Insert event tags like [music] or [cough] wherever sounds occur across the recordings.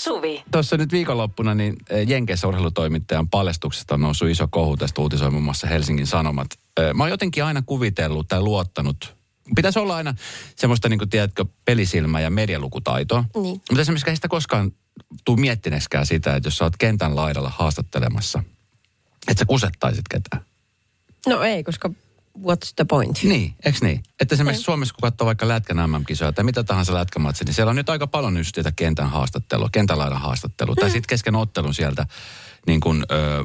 Suvi. Tuossa nyt viikonloppuna niin eh, Jenkeissä urheilutoimittajan paljastuksesta on noussut iso kohu. Tästä uutisoi muun muassa Helsingin Sanomat. Eh, Mä oon jotenkin aina kuvitellut tai luottanut. Pitäisi olla aina semmoista, niin kuin, tiedätkö, pelisilmä ja medialukutaitoa. Niin. Mutta esimerkiksi ei sitä koskaan tuu miettineeskään sitä, että jos sä oot kentän laidalla haastattelemassa, että sä kusettaisit ketään. No ei, koska what's the point? Niin, eikö niin? Että esimerkiksi Suomessa, kun katsoo vaikka Lätkän MM-kisoja tai mitä tahansa lätkämatsi, niin siellä on nyt aika paljon ystiöitä kentän haastattelua, kentän laidan haastattelua. Tai sitten kesken ottelun sieltä niin kun, ö,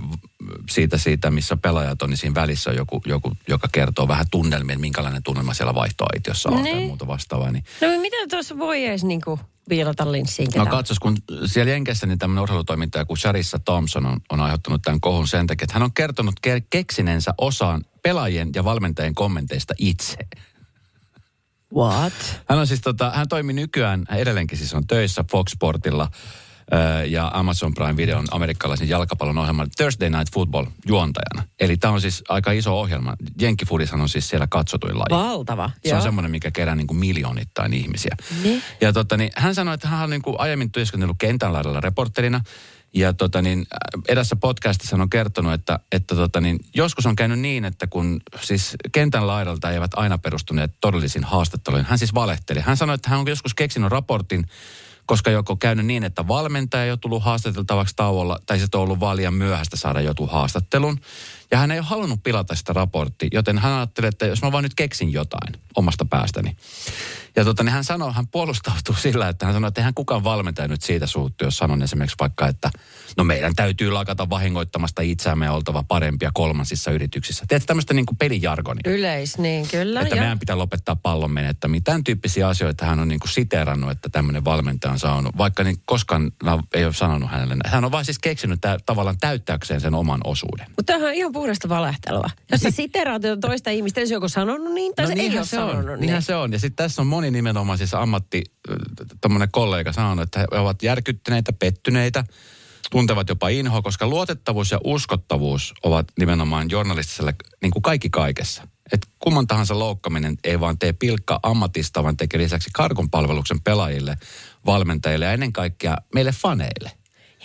siitä, siitä, missä pelaajat on, niin siinä välissä on joku, joku joka kertoo vähän tunnelmia, minkälainen tunnelma siellä vaihtoaitiossa on tai Niin. muuta vastaavaa. Niin No mitä tuossa voi edes niinku viilata linssiin No ketään? katsos, kun siellä Jenkessä niin tämmöinen urheilutoimittaja kuin Sharissa Thompson on, on aiheuttanut tämän kohun sen takia, että hän on kertonut ke- keksineensä osaan pelaajien ja valmentajien kommenteista itse. What? Hän on siis tota, hän toimi nykyään, hän edelleenkin siis on töissä Fox Sportilla ja Amazon Prime Videon amerikkalaisen jalkapallon ohjelman Thursday Night Football juontajana. Eli tämä on siis aika iso ohjelma. Jenkkifudishan on siis siellä katsotuin laji. Valtava. Se Joo. on semmoinen, mikä kerää niin kuin miljoonittain ihmisiä. Niin. Ja tota, niin, hän sanoi, että hän on niin kuin aiemmin työskennellyt kentän laidalla reporterina. Ja tota, niin, edessä podcastissa on kertonut, että, että tota, niin, joskus on käynyt niin, että kun siis kentän laidalta eivät aina perustuneet todellisiin haastatteluihin. Hän siis valehteli. Hän sanoi, että hän on joskus keksinyt raportin, koska joko käynyt niin, että valmentaja ei ole tullut haastateltavaksi tauolla, tai sitten on ollut vaan liian myöhäistä saada joku haastattelun. Ja hän ei ole halunnut pilata sitä raporttia, joten hän ajatteli, että jos mä vaan nyt keksin jotain omasta päästäni. Ja tota, niin hän sanoi, hän puolustautuu sillä, että hän sanoi, että eihän kukaan valmentaja nyt siitä suuttu, jos sanon esimerkiksi vaikka, että no meidän täytyy lakata vahingoittamasta itseämme ja oltava parempia kolmansissa yrityksissä. Tiedätkö tämmöistä niin kuin pelijargonia? Yleis, niin kyllä. että joo. meidän pitää lopettaa pallon menettäminen. Tämän tyyppisiä asioita hän on niin kuin siteerannut, että tämmöinen valmentaja on saanut, vaikka niin koskaan ei ole sanonut hänelle. Hän on vaan siis keksinyt tää, tavallaan täyttääkseen sen oman osuuden. Mutta tämähän on ihan puhdasta valehtelua. Jos sä siteraat jotain toista ihmistä, niin se joko sanonut niin, tai se ei Niin. ole se on. sanonut niin. Niinhän se on. Ja sitten tässä on moni nimenomaan siis ammatti, tuommoinen kollega sanonut, että he ovat järkyttyneitä, pettyneitä, tuntevat jopa inhoa, koska luotettavuus ja uskottavuus ovat nimenomaan journalistiselle niin kuin kaikki kaikessa. Et kumman tahansa loukkaminen ei vaan tee pilkka ammatista, vaan tekee lisäksi karkunpalveluksen pelaajille, valmentajille ja ennen kaikkea meille faneille.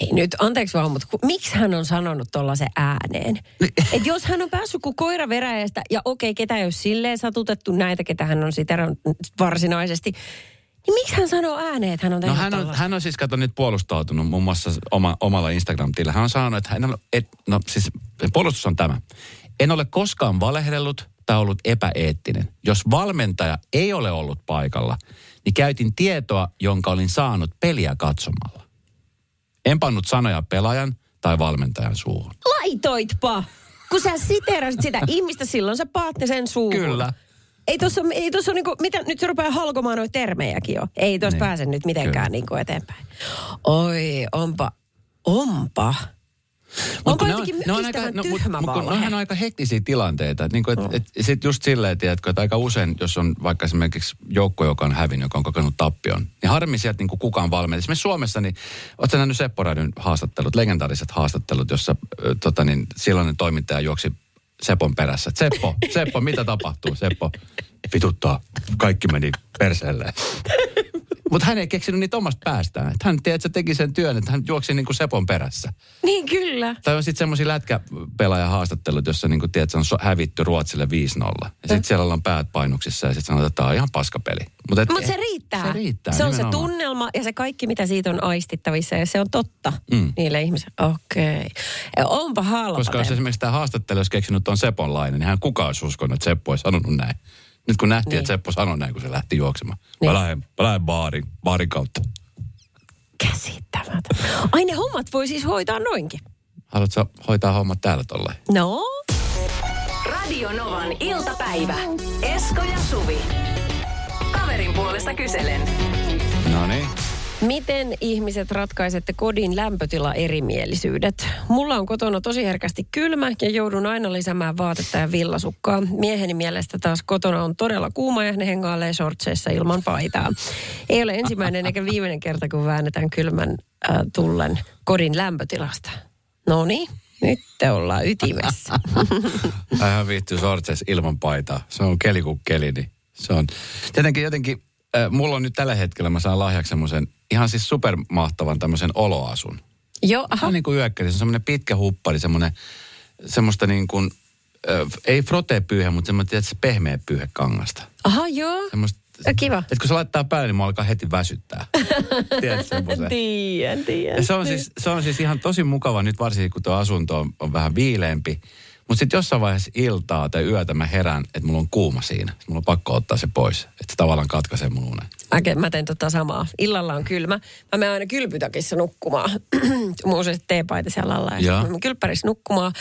Hei nyt, anteeksi vaan, mutta ku, miksi hän on sanonut tollaisen ääneen? [laughs] Et jos hän on päässyt kuin koira veräjästä, ja okei, ketä ei ole silleen satutettu näitä, ketä hän on siterannut varsinaisesti, niin miksi hän sanoo ääneen, että hän on No tehnyt hän on, tollaista? hän on siis kato nyt puolustautunut muun muassa oma, omalla Instagram-tilillä. Hän on sanonut, että hän on, et, no siis puolustus on tämä. En ole koskaan valehdellut tai ollut epäeettinen. Jos valmentaja ei ole ollut paikalla, niin käytin tietoa, jonka olin saanut peliä katsomalla. En pannut sanoja pelaajan tai valmentajan suuhun. Laitoitpa! Kun sä siterasit sitä ihmistä, silloin sä paat ne sen suuhun. Kyllä. Ei tuossa ei tossa niinku, mitä, nyt se rupeaa halkomaan noita termejäkin jo. Ei tuossa Niin. pääse nyt mitenkään Kyllä. niinku eteenpäin. Oi, onpa, onpa. Mut kun ne jotenkin ne mykistävän mut- tyhmä mut valhe. nehän on aika hektisiä tilanteita. Niin kuin, et, et, sit just silleen, tiedätkö, että aika usein, jos on vaikka esimerkiksi joukko, joka on hävinnyt, joka on kokenut tappion, niin harmi sieltä niin kuin kukaan valmentaja. Esimerkiksi Suomessa, niin ootko nähnyt Seppo Rädyn haastattelut, legendaariset haastattelut, jossa tota, niin, silloinen toimittaja juoksi Sepon perässä. Seppo, Seppo, mitä tapahtuu? Seppo, vituttaa, kaikki meni perseelle. Mutta hän ei keksinyt niitä omasta päästään. Hän tiedät, että se teki sen työn, että hän juoksi niin kuin Sepon perässä. Niin kyllä. Tai on sitten semmoisia lätkäpelaajahaastattelut, jossa niin kuin, tiedät, on hävitty Ruotsille 5-0. Ja sitten siellä ollaan päät painuksissa ja sitten sanotaan, että tämä on ihan paskapeli. Mutta Mutta se riittää. Se riittää, Se on se tunnelma ja se kaikki, mitä siitä on aistittavissa. Ja se on totta Mm. niille ihmisille. Okei. Ja Onpa halpa. Koska jos esimerkiksi tämä haastattelu olisi keksinyt tuon Seponlainen, niin hän kukaan olisi uskonut, että Seppo olisi sanonut näin. Nyt kun nähtiin, Niin. että Seppo sanoi näin, kun se lähti juoksemaan. Niin. Mä lähden, mä lähden baarin, baarin kautta. Käsittämätöntä. Ai ne hommat voi siis hoitaa noinkin. Haluatko hoitaa hommat täällä tolleen? No, Radio Novan iltapäivä. Esko ja Suvi. Kaverin puolesta kyselen. No niin. Miten ihmiset ratkaisette kodin lämpötila erimielisyydet? Mulla on kotona tosi herkästi kylmä ja joudun aina lisäämään vaatetta ja villasukkaa. Mieheni mielestä taas kotona on todella kuuma ja ne hengailee shortseissa ilman paitaa. Ei ole ensimmäinen eikä viimeinen kerta, kun väännetään kylmän äh, tullen kodin lämpötilasta. No niin, nyt te ollaan ytimessä. Hän viittyy sortseissa ilman paitaa. Se on keli kuin keli, niin se on. Tietenkin jotenkin äh, mulla on nyt tällä hetkellä, mä saan lahjaksi semmoisen ihan siis supermahtavan tämmöisen oloasun. Joo, aha. Ihan niin kuin yökkäri, se on semmoinen pitkä huppari, semmoinen, semmoista niin kuin, äh, ei frote-pyyhe, mutta semmoinen, tiedätkö, pehmeä pyyhe kangasta. Aha, joo. Semmoista, Ja kiva. että kun se laittaa päälle, niin mua alkaa heti väsyttää. [laughs] Tiedätkö semmoisen? Tiedän, tiedän. Ja se on, siis, se on siis ihan tosi mukava nyt varsinkin, kun tuo asunto on, on vähän viileämpi. Mutta sitten jossain vaiheessa iltaa tai yötä mä herään, että mulla on kuuma siinä. Sitten mulla on pakko ottaa se pois. Että se tavallaan katkaisee mun unen. Mä, mä teen tota samaa. Illalla on kylmä. Mä menen aina kylpytakissa nukkumaan. Mulla on se teepaita siellä alla. Ja mä kylppärissä nukkumaan.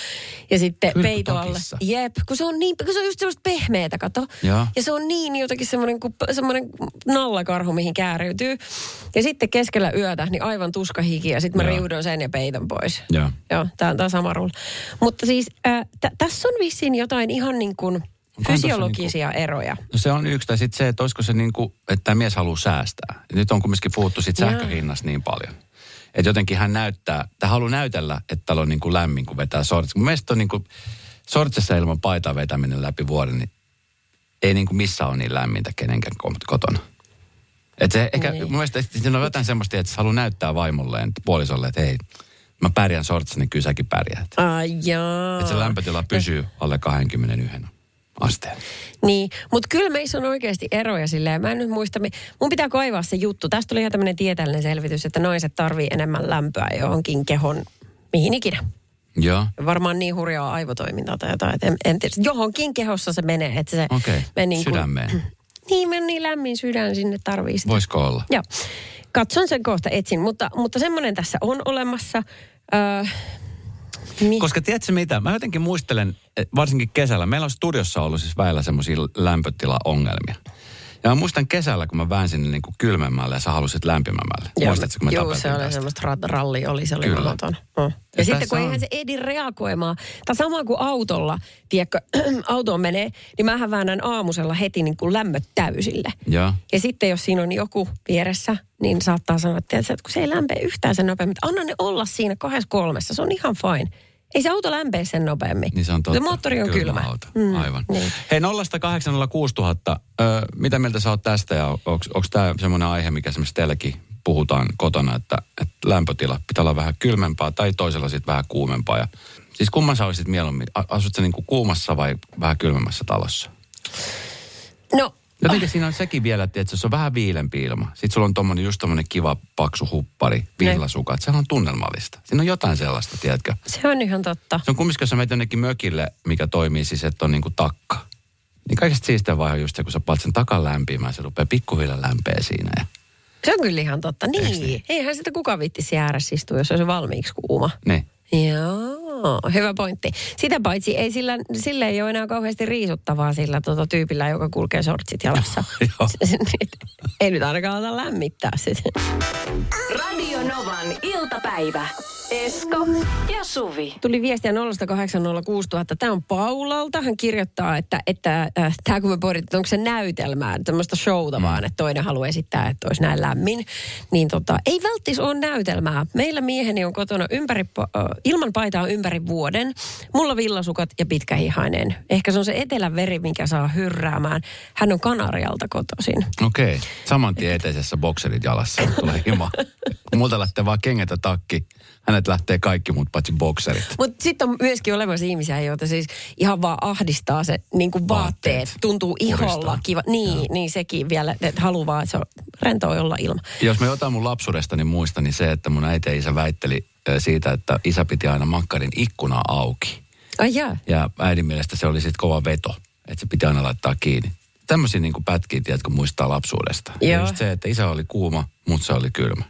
Ja sitten peito alle. Kylpytakissa? Jep, kun se on niin, kun se on just semmoista pehmeätä, kato. Joo. Ja se on niin jotenkin semmoinen, semmoinen nallakarhu, mihin kääriytyy. Ja sitten keskellä yötä, niin aivan tuskahiki. Ja sitten mä Joo. riudon sen ja peiton pois. Joo. Joo, tää on tää sama rulla. Mutta siis äh, t- tässä on vissiin jotain ihan niin kuin tossa fysiologisia eroja. No se on yksi. Tai sitten se, että olisiko se niin kuin, että tämä mies haluaa säästää. Ja nyt on kumminkin puhuttu siitä sähköhinnasta niin paljon. Että jotenkin hän näyttää, tai haluaa näytellä, että täällä on niin kuin lämmin, kun vetää sortsi. Mun mielestä on niin kuin sortsessa ilman paitaa vetäminen läpi vuoden, niin ei niin kuin missä on niin lämmintä kenenkään ko- kotona. Että se ehkä, Niin. mun mielestä siinä on jotain semmoista, että se haluaa näyttää vaimolleen, puolisolle, että hei, mä pärjään sortsissa, niin kyllä säkin pärjäät. Ai. Että se lämpötila pysyy alle 21 asteen. Niin, mutta kyllä meissä on oikeasti eroja silleen. Mä en nyt muista, mun pitää kaivaa se juttu. Tästä tuli ihan tämmöinen tieteellinen selvitys, että naiset tarvii enemmän lämpöä johonkin kehon, mihin ikinä. Joo. Varmaan niin hurjaa aivotoimintaa tai jotain, että en, en tiedä. Johonkin kehossa se menee, että se Okei, me niin kuin- sydämeen. [clears throat] Niin, me niin lämmin sydän sinne tarvii sitä. Voisiko olla? Joo. Katson sen kohta, etsin. Mutta, mutta semmoinen tässä on olemassa. Öö, mi- Koska tiedätkö mitä? Mä jotenkin muistelen, että varsinkin kesällä, meillä on studiossa ollut siis väillä semmoisia lämpötilaongelmia. Ja mä muistan kesällä, kun mä väänsin niin kuin kylmemmälle ja sä halusit lämpimämmälle. Joo, Muistatko, kun me Joo, se oli tästä? semmoista ra- ralli, oli se oli Kyllä. mahdoton. Mm. Ja, Ja sitten kun on- eihän se edi reagoimaan, tai sama kuin autolla, tiedätkö, [clears throat] autoon menee, niin mähän väännän aamusella heti niin kuin lämmöt täysille. Joo. Ja sitten jos siinä on joku vieressä, niin saattaa sanoa, että, kun se ei lämpee yhtään sen nopeammin, anna ne olla siinä kahdessa kolmessa, se on ihan fine. Ei se auto lämpee sen nopeammin. Niin se on totta. Se moottori on kylmä. auto. Aivan. niin. Hei, 0806000, ö, mitä mieltä sä oot tästä ja onko tämä semmoinen aihe, mikä esimerkiksi teilläkin puhutaan kotona, että, että lämpötila pitää olla vähän kylmempää tai toisella sitten vähän kuumempaa. Ja, siis kumman sä olisit mieluummin? A- Asut sä niinku kuumassa vai vähän kylmemmässä talossa? Jotenkin siinä on sekin vielä, että se on vähän viilempi ilma. Sitten sulla on tommonen, just tommonen kiva paksu huppari, villasukat. Sehän on tunnelmallista. Siinä on jotain sellaista, tiedätkö? se on ihan totta. Se on kumminkin, jos sä menet jonnekin mökille, mikä toimii siis, että on niinku takka. Niin kaikista siistä vaihe on just se, kun sä paat sen takan lämpimään, se rupeaa pikkuhiljaa lämpeä siinä. Ja, Se on kyllä ihan totta. Niin. niin? Eihän sitä kuka vittisi jäädä istua, jos olisi valmiiksi kuuma. niin. Joo, hyvä pointti. Sitä paitsi ei sillä, sillä ei ole enää kauheasti riisuttavaa sillä tota, tyypillä, joka kulkee sortsit jalassa. [laughs] [laughs] Ei nyt ainakaan ota lämmittää sitä. Radio Novan iltapäivä. Esko ja Suvi. Tuli viestiä 0806000. Tämä on Paulalta. Hän kirjoittaa, että, että äh, tämä kun me pohdittiin, että onko se näytelmää, tämmöistä showta mm. vaan, että toinen haluaa esittää, että olisi näin lämmin. Niin tota, ei välttis ole näytelmää. Meillä mieheni on kotona ympäri, äh, ilman paitaa ympäri vuoden. Mulla villasukat ja pitkähihainen. Ehkä se on se etelän veri, mikä saa hyrräämään. Hän on Kanarialta kotoisin. Okei. Okay. Saman tien eteisessä bokserit jalassa tulee hima. [laughs] Kun multa lähtee vaan kengät ja takki, hänet lähtee kaikki muut paitsi bokserit. Mutta sitten on myöskin olemassa ihmisiä, joita siis ihan vaan ahdistaa se niin kuin vaatteet. Vaatteet. Tuntuu iholla Puristaa. kiva. Niin, niin sekin vielä, että haluaa vaan, että se on rentoa olla ilma. Jos mä jotain mun lapsuudesta, niin muistan, niin se, että mun äiti ja isä väitteli siitä, että isä piti aina makkarin ikkunaa auki. Ai jaa. Ja äidin mielestä se oli sitten kova veto, että se piti aina laittaa kiinni. Tämmöisiä niin pätkiä, tiedätkö, muistaa lapsuudesta. Ja Joo. just se, että isä oli kuuma, mutta se oli kylmä.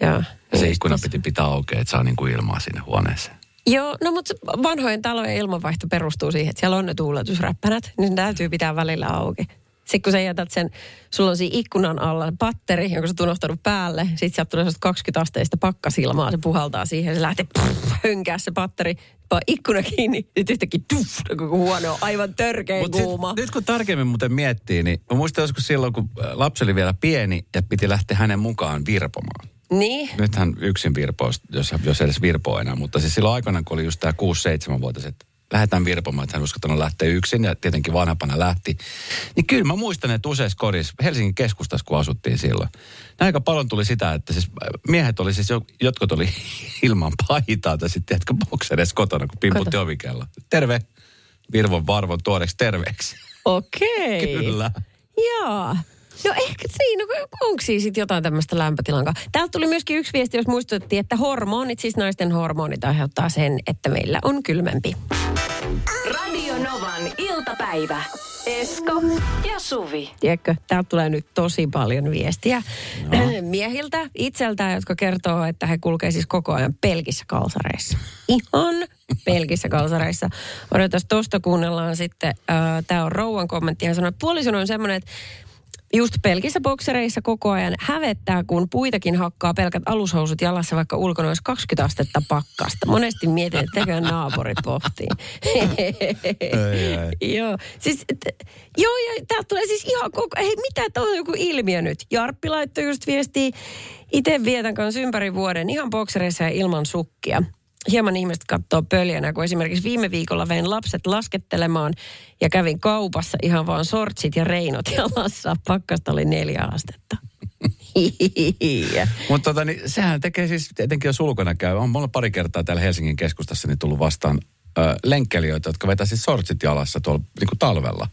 Joo. Ja se ikkuna piti pitää auki, että saa niin kuin ilmaa sinne huoneeseen. Joo, no mutta vanhojen talojen ilmanvaihto perustuu siihen, että siellä on ne tuuletusräppänät, niin ne täytyy pitää välillä auki. Sitten kun sä jätät sen, sulla on siinä ikkunan alla patteri, jonka sä oot unohtanut päälle, sitten sieltä tulee sellaista 20 asteista pakkasilmaa, se puhaltaa siihen, se lähtee pff, hönkää se patteri, vaan ikkuna kiinni, sitten yhtäkkiä tuff, koko huone on aivan törkeä Mut sit, kuuma. nyt kun tarkemmin muuten miettii, niin mä muistan joskus silloin, kun lapsi oli vielä pieni ja piti lähteä hänen mukaan virpomaan. Niin, Nythän yksin virpoo, jos, jos edes virpoo enää, mutta siis silloin aikana, kun oli just tämä 6-7-vuotiset lähdetään virpomaan, että hän uskaltanut lähteä yksin ja tietenkin vanhempana lähti. Niin kyllä mä muistan, että useissa kodissa, Helsingin keskustassa kun asuttiin silloin, niin aika paljon tuli sitä, että siis miehet oli siis, jo- jotkut oli [laughs] ilman paitaa tai sitten tiedätkö boksereissa kotona, kun pimputti Kato. ovikello. Terve. Virvon varvon tuoreksi terveeksi. Okei. [laughs] Kyllä. Joo. No ehkä siinä, onko siinä sitten jotain tämmöistä lämpötilankaa? Täältä tuli myöskin yksi viesti, jos muistutettiin, että hormonit, siis naisten hormonit aiheuttaa sen, että meillä on kylmempi. Radio Novan iltapäivä. Esko ja Suvi. Tiedätkö, täältä tulee nyt tosi paljon viestiä no. [clears throat] miehiltä itseltään, jotka kertoo, että he kulkee siis koko ajan pelkissä kalsareissa. Ihan pelkissä kalsareissa. Odotas, tosta kuunnellaan sitten. Äh, Tämä on Rouvan kommentti. Hän sanoi, että puoliso on semmoinen, että just pelkissä boksereissa koko ajan hävettää, kun puitakin hakkaa pelkät alushousut jalassa, vaikka ulkona olisi 20 astetta pakkasta. Monesti mietin, että tekee naapuri pohtii. Joo, siis, et, joo, ja täältä tulee siis ihan koko, ei mitä, tämä on joku ilmiö nyt. Jarppi laittoi just viestiä, itse vietän kanssa ympäri vuoden ihan boksereissa ja ilman sukkia. Hieman ihmiset katsoo pöljänä, kun esimerkiksi viime viikolla vein lapset laskettelemaan ja kävin kaupassa ihan vaan sortsit ja reinot jalassa. Pakkasta oli neljä astetta. [laughs] Mutta tota, niin, sehän tekee siis, etenkin jos ulkona käy, on mulla pari kertaa täällä Helsingin keskustassa niin tullut vastaan ö, lenkkelijöitä, jotka vetää siis sortsit jalassa tuolla niin kuin talvella.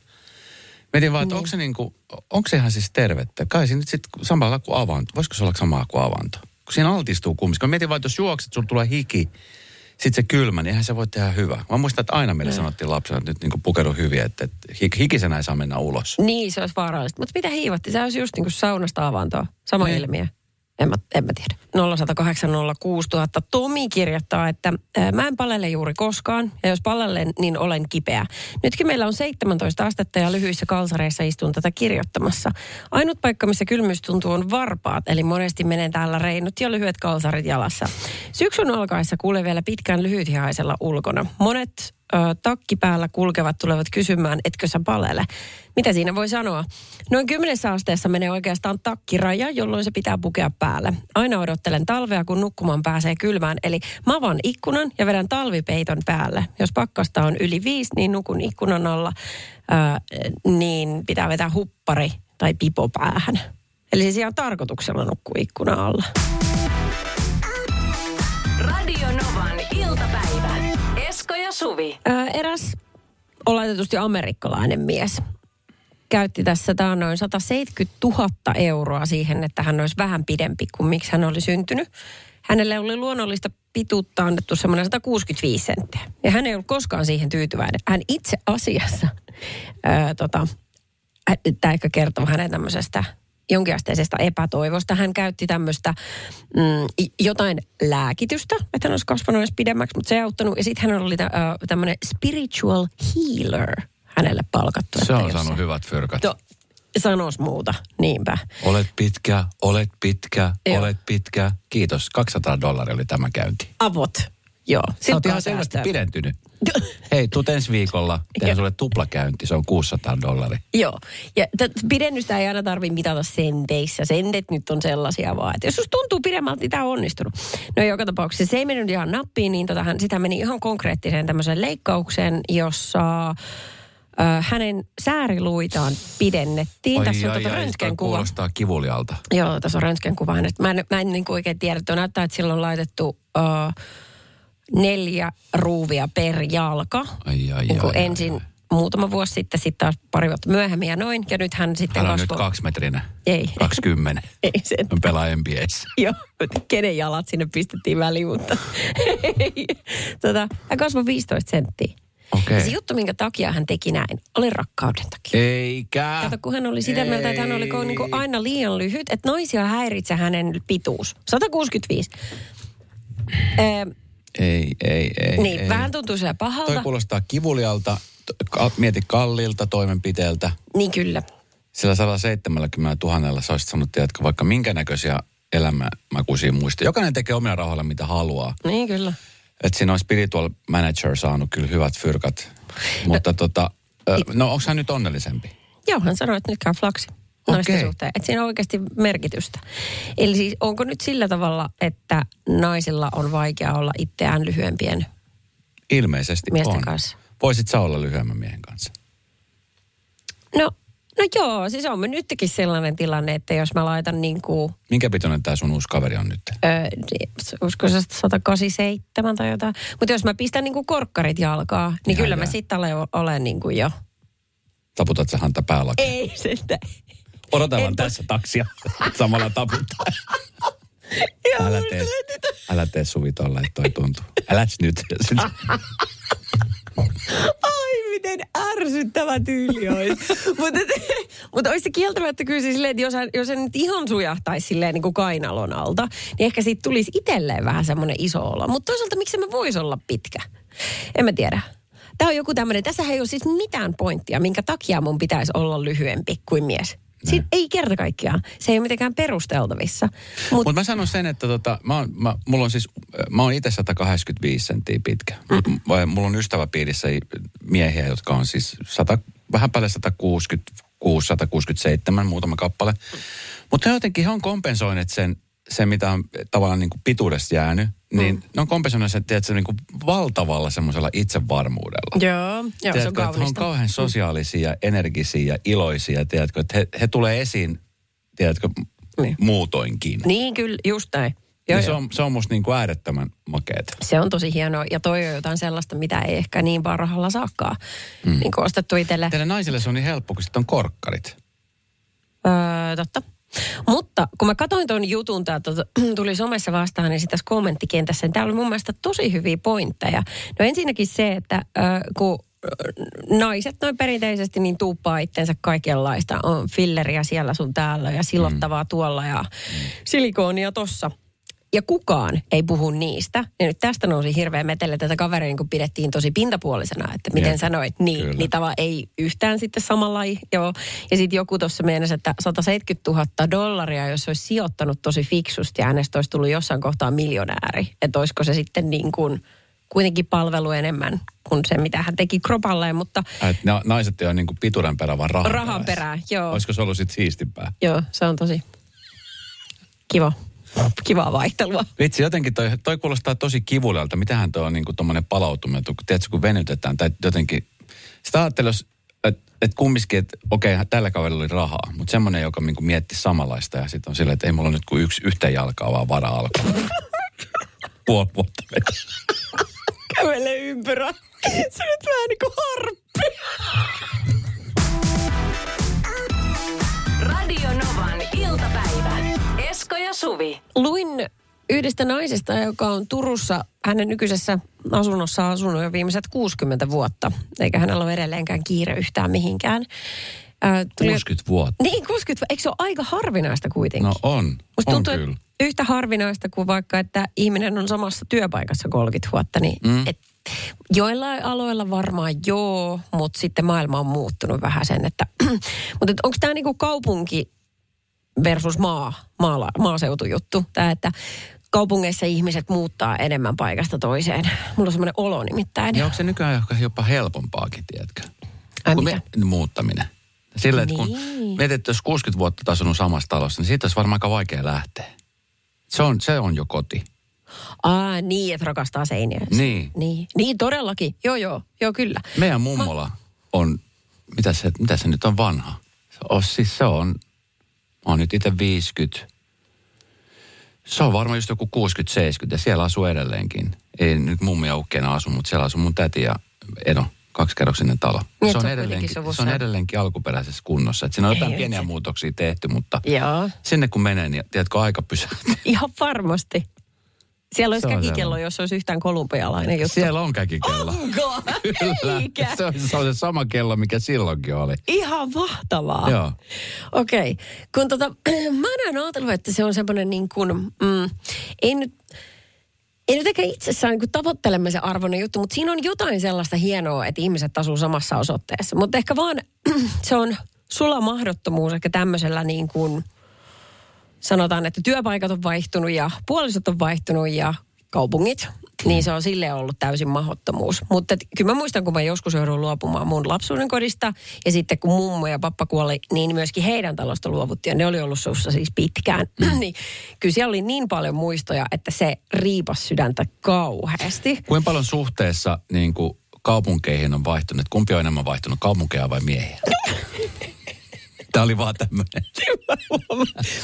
Mietin vaan, että onko se, niin kuin, onko se ihan siis tervettä? Kai se nyt sitten samalla kuin avanto. Voisiko se olla samaa kuin avanto? Kun siinä altistuu kumminkin. Mä mietin vaan, että jos juokset, sulla tulee hiki, sitten se kylmä, niin eihän se voi tehdä hyvä. Mä muistan, että aina meille sanottiin lapsena, että nyt niin pukeudu hyvin, että, että hik- hikisenä ei saa mennä ulos. Niin, se olisi vaarallista. Mutta mitä hiivatti? Se olisi just niin kuin saunasta avantoa. Sama Niin. ilmiö. En mä, en mä tiedä. 0108 06000. Tomi kirjoittaa, että mä en palelle juuri koskaan. Ja jos palellen, niin olen kipeä. Nytkin meillä on 17 astetta ja lyhyissä kalsareissa istun tätä kirjoittamassa. Ainut paikka, missä kylmyys tuntuu on varpaat. Eli monesti menen täällä reinut ja lyhyet kalsarit jalassa. Syksyn alkaessa kuulee vielä pitkään lyhythihaisella ulkona. Monet ö, takki päällä kulkevat tulevat kysymään, etkö sä palele. Mitä siinä voi sanoa? Noin kymmenessä asteessa menee oikeastaan takkiraja, jolloin se pitää pukea päälle. Aina odottelen talvea, kun nukkumaan pääsee kylmään. Eli mä avaan ikkunan ja vedän talvipeiton päälle. Jos pakkasta on yli viisi, niin nukun ikkunan alla, ää, niin pitää vetää huppari tai pipo päähän. Eli siis ihan tarkoituksella nukkuu ikkunan alla. Radio Novan iltapäivä. Ja Suvi. Ää, eräs oletetusti amerikkalainen mies käytti tässä tämä noin 170 000 euroa siihen, että hän olisi vähän pidempi kuin miksi hän oli syntynyt. Hänelle oli luonnollista pituutta annettu semmoinen 165 senttiä. Ja hän ei ollut koskaan siihen tyytyväinen. Hän itse asiassa, ää, tota, tämä ehkä kertoo hänen tämmöisestä jonkinasteisesta epätoivosta. Hän käytti tämmöistä mm, jotain lääkitystä, että hän olisi kasvanut edes pidemmäksi, mutta se ei auttanut. Ja sitten hän oli tä, tämmöinen spiritual healer hänelle palkattu. Se on saanut hyvät fyrkat. To, sanos muuta, niinpä. Olet pitkä, olet pitkä, Joo. olet pitkä. Kiitos. 200 dollaria oli tämä käynti. Avot, joo. Sä oot ihan selvästi pidentynyt. [laughs] Hei, tuut ensi viikolla. Tehdään sulle tuplakäynti. Se on 600 dollaria. Joo, ja t- pidennystä ei aina tarvitse mitata senteissä. Sentet nyt on sellaisia vaan, että jos susta tuntuu pidemmältä, niin tämä on onnistunut. No joka tapauksessa se ei mennyt ihan nappiin, niin tota, sitä meni ihan konkreettiseen tämmöiseen leikkaukseen, jossa hänen sääriluitaan pidennettiin. Tässä on tota röntgenkuva. kuulostaa kivulialta. Joo, tässä on röntgenkuva. Mä en, mä en niin kuin oikein tiedä, että näyttää, että sillä on laitettu ö, neljä ruuvia per jalka. Ai, ai, Niin ai, ai, ensin ai. muutama vuosi sitten, sitten taas pari vuotta myöhemmin ja noin. Ja nyt hän sitten Hän on nyt kasvoi. kaksimetrinen. Ei. [laughs] 20. Ei sen. On pelaa NBAssä. [laughs] Joo, kenen jalat sinne pistettiin väliin, mutta [laughs] tota, hän kasvoi 15 senttiä. Okei. Ja se juttu, minkä takia hän teki näin, oli rakkauden takia. Eikä. Kato, kun hän oli sitä mieltä, että hän oli niin kuin aina liian lyhyt, että naisia häiritse hänen pituus. 165. Ee, Ei, ei, ei. niin, ei. vähän tuntuu siellä pahalta. Toi kuulostaa kivulialta. Mieti kalliilta toimenpiteeltä. Niin kyllä. Sillä 170 000 sä olisit sanonut, tiedätkö, vaikka minkä näköisiä elämämakuisia muista. Jokainen tekee omilla rahoilla mitä haluaa. Niin kyllä. Että siinä on spiritual manager saanut kyllä hyvät fyrkat. Mutta tota, ö, no onko hän nyt onnellisempi? Joo, hän sanoi, että nyt käy flaksi naisten Okei. suhteen. Että siinä on oikeasti merkitystä. Eli siis onko nyt sillä tavalla, että naisilla on vaikea olla itseään lyhyempien Ilmeisesti miesten on. kanssa? Voisit sä olla lyhyemmän miehen kanssa? No, no joo, siis on nytkin sellainen tilanne, että jos mä laitan niin kuin, Minkä pitoinen tämä sun uusi kaveri on nyt? öö, se 187 tai jotain. Mutta jos mä pistän niin kuin korkkarit jalkaa, niin Ihan kyllä mä jää. sitten olen, olen niin kuin jo. Taputat sä häntä päälaki? Ei sitä. Odotellaan en- tässä taksia. [laughs] Samalla taputtaa. Älä tee, älä tee Suvi tolle, että toi tuntuu. Äläs nyt. [laughs] Ai, miten ärsyttävä tyyli olisi. [laughs] Mutta mut olisi se kieltämättä kyllä siis silleen, että jos, hän, jos hän nyt ihan sujahtaisi silleen niin kuin kainalon alta, niin ehkä siitä tulisi itselleen vähän semmoinen iso olo. Mutta toisaalta miksi me voisi olla pitkä? En mä tiedä. Tämä on joku tämmöinen, tässä ei ole siis mitään pointtia, minkä takia mun pitäisi olla lyhyempi kuin mies. Siitä ei kerta kaikkiaan. Se ei ole mitenkään perusteltavissa. Mutta Mutta mä sanon sen, että tota, mä oon, mä, mulla on siis, mä oon itse 185 senttiä pitkä. Mm. Mulla on ystäväpiirissä miehiä, jotka on siis 100, vähän päälle 166, 167, muutama kappale. Mutta jotenkin he on kompensoineet sen, sen mitä on tavallaan niin kuin pituudesta jäänyt, niin mm. ne on kompensoineet sen, tiedätkö, niin kuin valtavalla semmoisella itsevarmuudella. joo, joo se on Tiedätkö, että he on kaunista. kauhean sosiaalisia, energisiä ja iloisia, tiedätkö, että he, he tulee esiin, tiedätkö, Niin. muutoinkin. Niin kyllä, just näin. Joo, Ja se, on, se on musta niin kuin äärettömän makeeta. Se on tosi hienoa ja toi on jotain sellaista, mitä ei ehkä niin parhaalla saakaan mm. niin kuin ostettu itselle. Teille naisille se on niin helppo, kun sitten on korkkarit. Öö, totta. Mutta kun mä katsoin tuon jutun, tota, [clears throat] tuli somessa vastaan, niin sitten tässä kommenttikentässä, niin täällä oli mun mielestä tosi hyviä pointteja. No ensinnäkin se, että ö, kun naiset noin perinteisesti niin tuuppaa itsensä kaikenlaista. On filleriä siellä sun täällä ja silottavaa mm. tuolla ja silikoonia tossa. Ja kukaan ei puhu niistä. Ja nyt tästä nousi hirveä metelle tätä kaveria, kun pidettiin tosi pintapuolisena, että miten Jep, sanoit, niin, kyllä. niin tava ei yhtään sitten samalla. Joo. Ja sitten joku tuossa meinasi, että 170 000 dollaria, jos olisi sijoittanut tosi fiksusti ja hänestä olisi tullut jossain kohtaa miljonääri. Että olisiko se sitten niin kuin kuitenkin palvelu enemmän kuin se, mitä hän teki kropalleen, mutta Et ne naiset ei ole niin kuin pituuden perään, vaan rahan, rahan perään, joo. Olisiko se ollut sitten siistimpää? Joo, se on tosi kiva. Kivaa vaihtelua. Vitsi, jotenkin toi, toi kuulostaa tosi kivulialta. Mitähän toi on niin tuommoinen palautuminen, kun tiedätkö, kun venytetään tai jotenkin... Sitä ajattelin, että et kumminkin, että okei, tällä kaverilla oli rahaa, mutta semmoinen, joka niin mietti samanlaista ja sitten on silleen, että ei mulla nyt kuin yksi yhteen jalkaa vaan vara alkuun. Puoli vuotta vetää. Kävele ympyrä. Se nyt vähän niin kuin harppi. Radio Novan. Esko ja Suvi. Luin yhdestä naisesta, joka on Turussa hänen nykyisessä asunnossa asunut jo viimeiset 60 vuotta. Eikä hänellä ole edelleenkään kiire yhtään mihinkään. Ää, tuli- 60 vuotta. Niin, 60 Eikö se ole aika harvinaista kuitenkin? No on, Musta on tuntuu, kyllä. yhtä harvinaista kuin vaikka, että ihminen on samassa työpaikassa 30 vuotta, niin mm. et joillain aloilla varmaan joo, mutta sitten maailma on muuttunut vähän sen, että [clears throat] mutta et onko tämä niinku kaupunki versus maa, maala, maaseutujuttu, tämä, että kaupungeissa ihmiset muuttaa enemmän paikasta toiseen. Mulla on semmoinen olo nimittäin. Ja onko se nykyään ehkä jopa helpompaakin, tiedätkö? Ai kun mikä? Me, muuttaminen. Sillä, että kun Niin. mietit, että jos 60 vuotta asunut samassa talossa, niin siitä olisi varmaan aika vaikea lähteä. Se on, se on jo koti. Aa, niin, että rakastaa seiniä. Niin. Niin, niin todellakin. Joo, joo, joo, kyllä. Meidän mummola on, mitä se, mitä se nyt on vanha? Se on, siis se on, oon nyt itse 50. Se on varmaan just joku 60-70 ja siellä asuu edelleenkin. Ei nyt mummi ja ukkeena asu, mutta siellä asuu mun täti ja Edo. Kaksikerroksinen talo. Niin, se, on se on edelleenkin, se on edelleenkin alkuperäisessä kunnossa. Et siinä on jotain Ei pieniä vitsi. muutoksia tehty, mutta Joo. sinne kun menee, niin tiedätkö, aika pysähtyy. Ihan varmasti. Siellä olisi Se on käkikello, sellainen. jos olisi yhtään kolumbialainen juttu. Siellä on käkikello. Onko? [laughs] Kyllä. Eikä. Se on, se on se sama kello, mikä silloinkin oli. Ihan mahtavaa. Joo. Okei. Okay. Kun tota, [clears throat] mä oon aina ajatellut, että se on semmoinen niin kuin, mm, ei nyt, ei nyt ehkä itsessään niin tavoittelemme se arvoinen juttu, mutta siinä on jotain sellaista hienoa, että ihmiset asuu samassa osoitteessa. Mutta ehkä vaan [clears throat] se on sulla mahdottomuus ehkä tämmöisellä niin kuin, sanotaan, että työpaikat on vaihtunut ja puolisot on vaihtunut ja kaupungit, niin se on sille ollut täysin mahdottomuus. Mutta et kyllä mä muistan, kun mä joskus jouduin luopumaan mun lapsuuden kodista ja sitten kun mummo ja pappa kuoli, niin myöskin heidän talosta luovuttiin ja ne oli ollut sussa siis pitkään. [clears throat] niin kyllä siellä oli niin paljon muistoja, että se riipas sydäntä kauheasti. Kuinka paljon suhteessa niin kuin kaupunkeihin on vaihtunut, kumpi on enemmän vaihtunut, kaupunkeja vai miehiä? [laughs] Tämä oli vaan tämmöinen.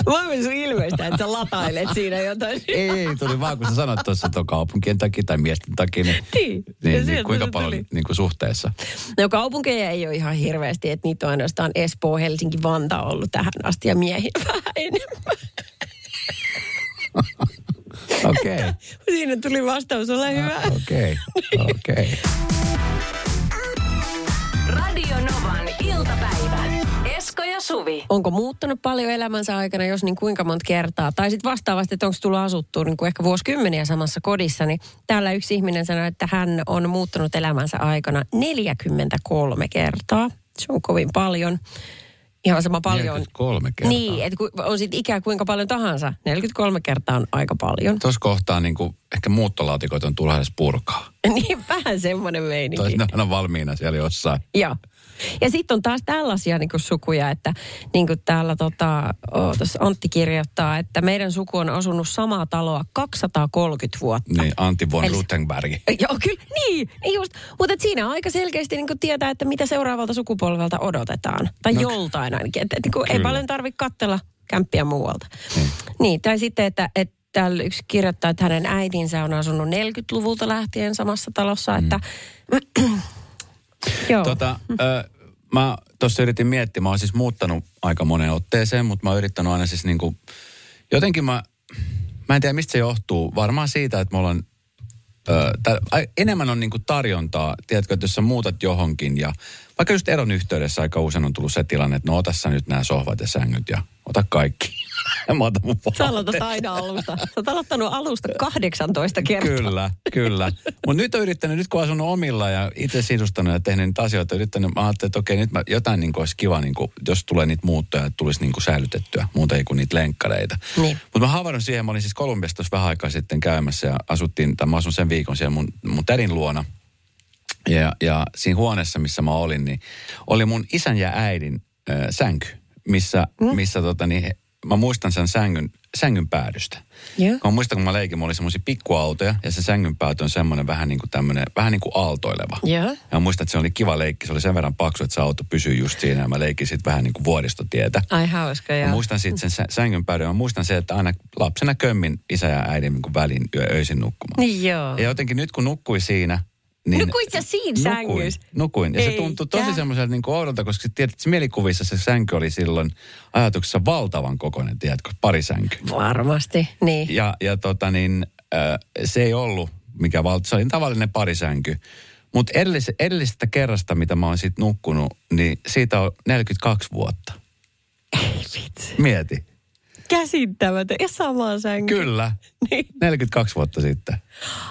[laughs] Mä myös ilmeistä, että sä latailet siinä jotain. Ei, tuli vaan kun sä sanoit tuossa, että on kaupunkien takia tai miesten takia, niin, Niin, niin, niin kuinka paljon tuli. niin kuin suhteessa? No kaupunkeja ei ole ihan hirveästi, että niitä on ainoastaan Espoo, Helsinki, Vantaa ollut tähän asti ja miehiä [laughs] vähän enemmän. Okei, okay, [laughs] Siinä tuli vastaus, ole hyvä. okei, okei. Radio Novan iltapäivä. Onko muuttunut paljon elämänsä aikana, jos niin kuinka monta kertaa? Tai sitten vastaavasti, että onko tullut asuttua niin kuin ehkä vuosikymmeniä samassa kodissa, niin täällä yksi ihminen sanoi, että hän on muuttunut elämänsä aikana 43 kertaa. Se on kovin paljon. Ihan sama paljon. 43 kertaa. Niin, että on sitten ikää kuinka paljon tahansa. 43 kertaa on aika paljon. Tuossa kohtaa niin kuin, ehkä muuttolaatikot on tullut edes purkaa. [laughs] niin vähän semmoinen meininki. Toisin ne on aina valmiina siellä jossain. Joo. Ja sitten on taas tällaisia niin sukuja, että niin kuin täällä tota, oh, Antti kirjoittaa, että meidän suku on asunut samaa taloa 230 vuotta. Niin, Antti von Eli- Rutenberg. [laughs] Joo, kyllä, niin, niin just. Mutta siinä aika selkeästi niin tietää, että mitä seuraavalta sukupolvelta odotetaan. Tai No, joltain ainakin. Että et, niin ei kyllä. paljon tarvitse katsella kämppiä muualta. Niin. niin, tai sitten, että, että täällä yksi kirjoittaa, että hänen äitinsä on asunut 40-luvulta lähtien samassa talossa, että... [clears throat] Joo. Tota, ö, mä tuossa yritin miettiä, mä oon siis muuttanut aika moneen otteeseen, mutta mä oon yrittänyt aina siis niinku, jotenkin mä, mä en tiedä mistä se johtuu. Varmaan siitä, että me ollaan, ö, tää, ai- enemmän on niinku tarjontaa, tiedätkö, että jos sä muutat johonkin ja vaikka just eron yhteydessä aika usein on tullut se tilanne, että no ota nyt nämä sohvat ja sängyt ja ota kaikki. Mä otan mun Sä aloitat aina alusta. Sä oot aloittanut alusta 18 kertaa. Kyllä, kyllä. Mutta nyt on yrittänyt, nyt kun on asunut omilla ja itse sisustanut ja tehnyt niitä asioita, yrittänyt, mä ajattelin, että okei, nyt mä, jotain niin kuin olisi kiva, niin kuin, jos tulee niitä muuttoja, että tulisi niin kuin säilytettyä, muuta ei kuin niitä lenkkareita. Niin. Mutta mä havahdun siihen, mä olin siis Kolumbiassa tuossa vähän aikaa sitten käymässä ja asuttiin, tai mä asun sen viikon siellä mun, mun tädin luona. Ja, ja siinä huoneessa, missä mä olin, niin oli mun isän ja äidin äh, sänky, missä, mm. missä tota, niin, mä muistan sen sängyn, sängyn päädystä. Kun mä muistan, kun mä leikin, mulla oli semmoisia pikkuautoja ja se sängyn pääty on semmoinen vähän niin kuin tämmöinen, vähän niin kuin aaltoileva. Joo. Ja mä muistan, että se oli kiva leikki, se oli sen verran paksu, että se auto pysyy just siinä ja mä leikin sitten vähän niin kuin vuodistotietä. Ai hauska, Mä joo. muistan sitten sen sä- sängyn päädyn. Mä muistan se, että aina lapsena kömmin isä ja äidin niin kuin väliin yö, öisin nukkumaan. Niin joo. Ja jotenkin nyt kun nukkui siinä, niin... Nukuit sä siinä nukuin, sängyssä? nukuin. Ja se Eikä. tuntui tosi semmoiselta niin kuin oudolta, koska tiedät, että mielikuvissa se sänky oli silloin ajatuksessa valtavan kokoinen, tiedätkö, parisänky. Varmasti, niin. Ja, ja tota niin, äh, se ei ollut mikä valta, se oli tavallinen parisänky. Mutta edellis, edellisestä kerrasta, mitä mä oon sit nukkunut, niin siitä on 42 vuotta. Vitsi. Mieti. Käsittämätön. Ja samaan sänky. Kyllä. [laughs] Niin. 42 vuotta sitten.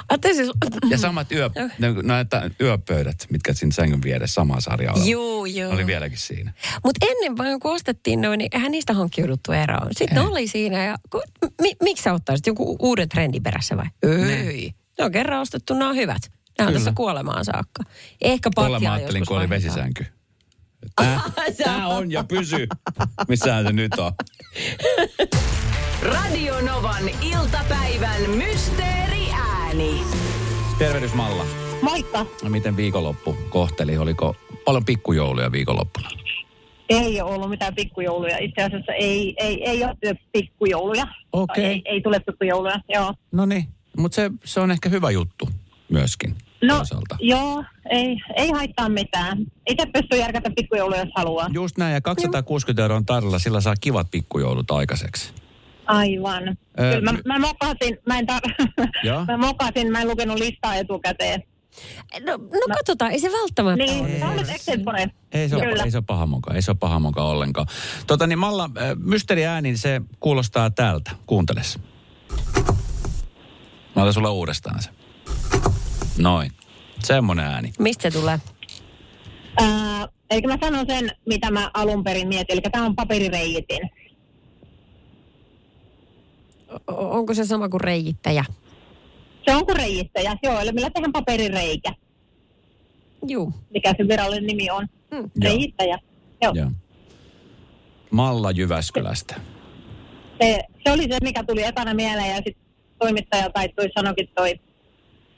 Ajattelin siis... Ja samat yö, ne, näitä yöpöydät, mitkä siinä sängyn vieressä samaa sarjaa Joo, joo. Oli vieläkin siinä. Mutta ennen vaan kun ostettiin noin, niin eihän niistä hankkiuduttu eroon. Sitten Ei. oli siinä ja mi, miksi sä ottaisit joku uuden trendin perässä vai? Ei. Ne on kerran ostettu, nämä on hyvät. Nämä on Kyllä. tässä kuolemaan saakka. Ehkä patjaa mä ajattelin, joskus kun oli vesisänky. Tää, tää on ja pysy. Missähän se nyt on? Radio Novan iltapäivän mysteeriääni. Tervehdys Malla. Moikka. No miten viikonloppu kohteli? Oliko paljon pikkujouluja viikonloppuna? Ei ole ollut mitään pikkujouluja. Itse asiassa ei, ei, ei ole pikkujouluja. Okei. Tai Ei, ei tule pikkujouluja, joo. No niin, mutta se, se on ehkä hyvä juttu myöskin No, toisaalta. joo, ei, ei haittaa mitään. Itse pystyy järkätä pikkujouluja, jos haluaa. Just näin, ja 260 euroa on tarjolla, sillä saa kivat pikkujoulut aikaiseksi. Aivan. Ö, Kyllä mä, mä mokasin, mä en tar- [laughs] mä mokasin, mä en lukenut listaa etukäteen. No, no katsotaan, ei se välttämättä ole. Niin, olet extempore. Ei se, ole, Kyllä. ei se ole paha mukaan, ei se ole paha mukaan ollenkaan. Tota niin Malla, äh, mysteeriääni, se kuulostaa tältä. Kuunteles. Mä otan sulle uudestaan se. Noin. Semmonen ääni. Mistä se tulee? Ää, eli mä sanon sen, mitä mä alun perin mietin. Eli tämä on paperireijitin. O- onko se sama kuin reijittäjä? Se on kuin reijittäjä, joo, eli millä tehdään paperireikä. Juu. Mikä se virallinen nimi on? Mm. Joo. Reijittäjä. Joo. Joo. Malla Jyväskylästä. Se, se oli se, mikä tuli ekana mieleen ja sitten toimittaja tai toi sanokin toi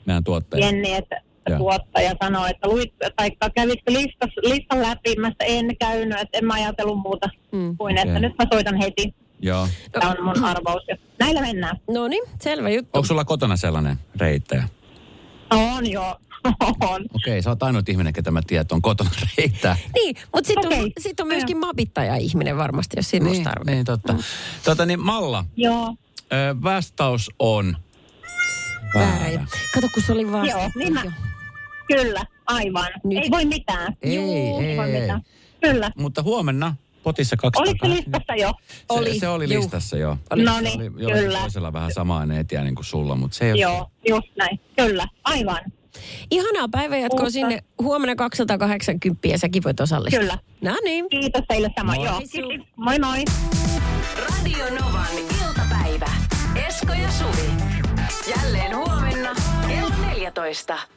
Meidän tuottaja. Jenni, että Joo. tuottaja sanoi, että luit, tai kävitkö listas, listan läpi, mä en käynyt, että en mä ajatellut muuta Mm. kuin, että Okei. nyt mä soitan heti. Joo. Tämä on mun arvaus. Ja näillä mennään. No niin, selvä juttu. Onko sulla kotona sellainen reittäjä? On joo. [laughs] On. Okei, sä oot ainut ihminen, ketä mä tiedän, että on kotona [laughs] reittää. Niin, mutta sitten on, Okei. sit on myöskin mapittaja-ihminen varmasti, jos sinusta Niin, tarvitsee. niin totta. Tota niin, Malla, Joo. ö, vastaus on Väärä. Kato, kun se oli vasta. Joo, niin mä- Kyllä, aivan. Nyt. Ei voi mitään. Ei, Juu, ei, voi ei. mitään. Kyllä. Mutta huomenna potissa kaksi Oliko se listassa jo? Se Oli, se, oli listassa, joo. No niin, kyllä. toisella vähän samaa etiä niin kuin sulla, mutta se ei ole... Joo, just näin. Kyllä, aivan. Ihanaa päivänjatkoa Uutta. sinne. Huomenna 280 ja säkin voit osallistua. Kyllä. No niin. Kiitos teille sama. Moi. Joo, kiitos. Moi moi. Radio Novan iltapäivä. Esko ja Suvi. Jälleen huomenna kello 14.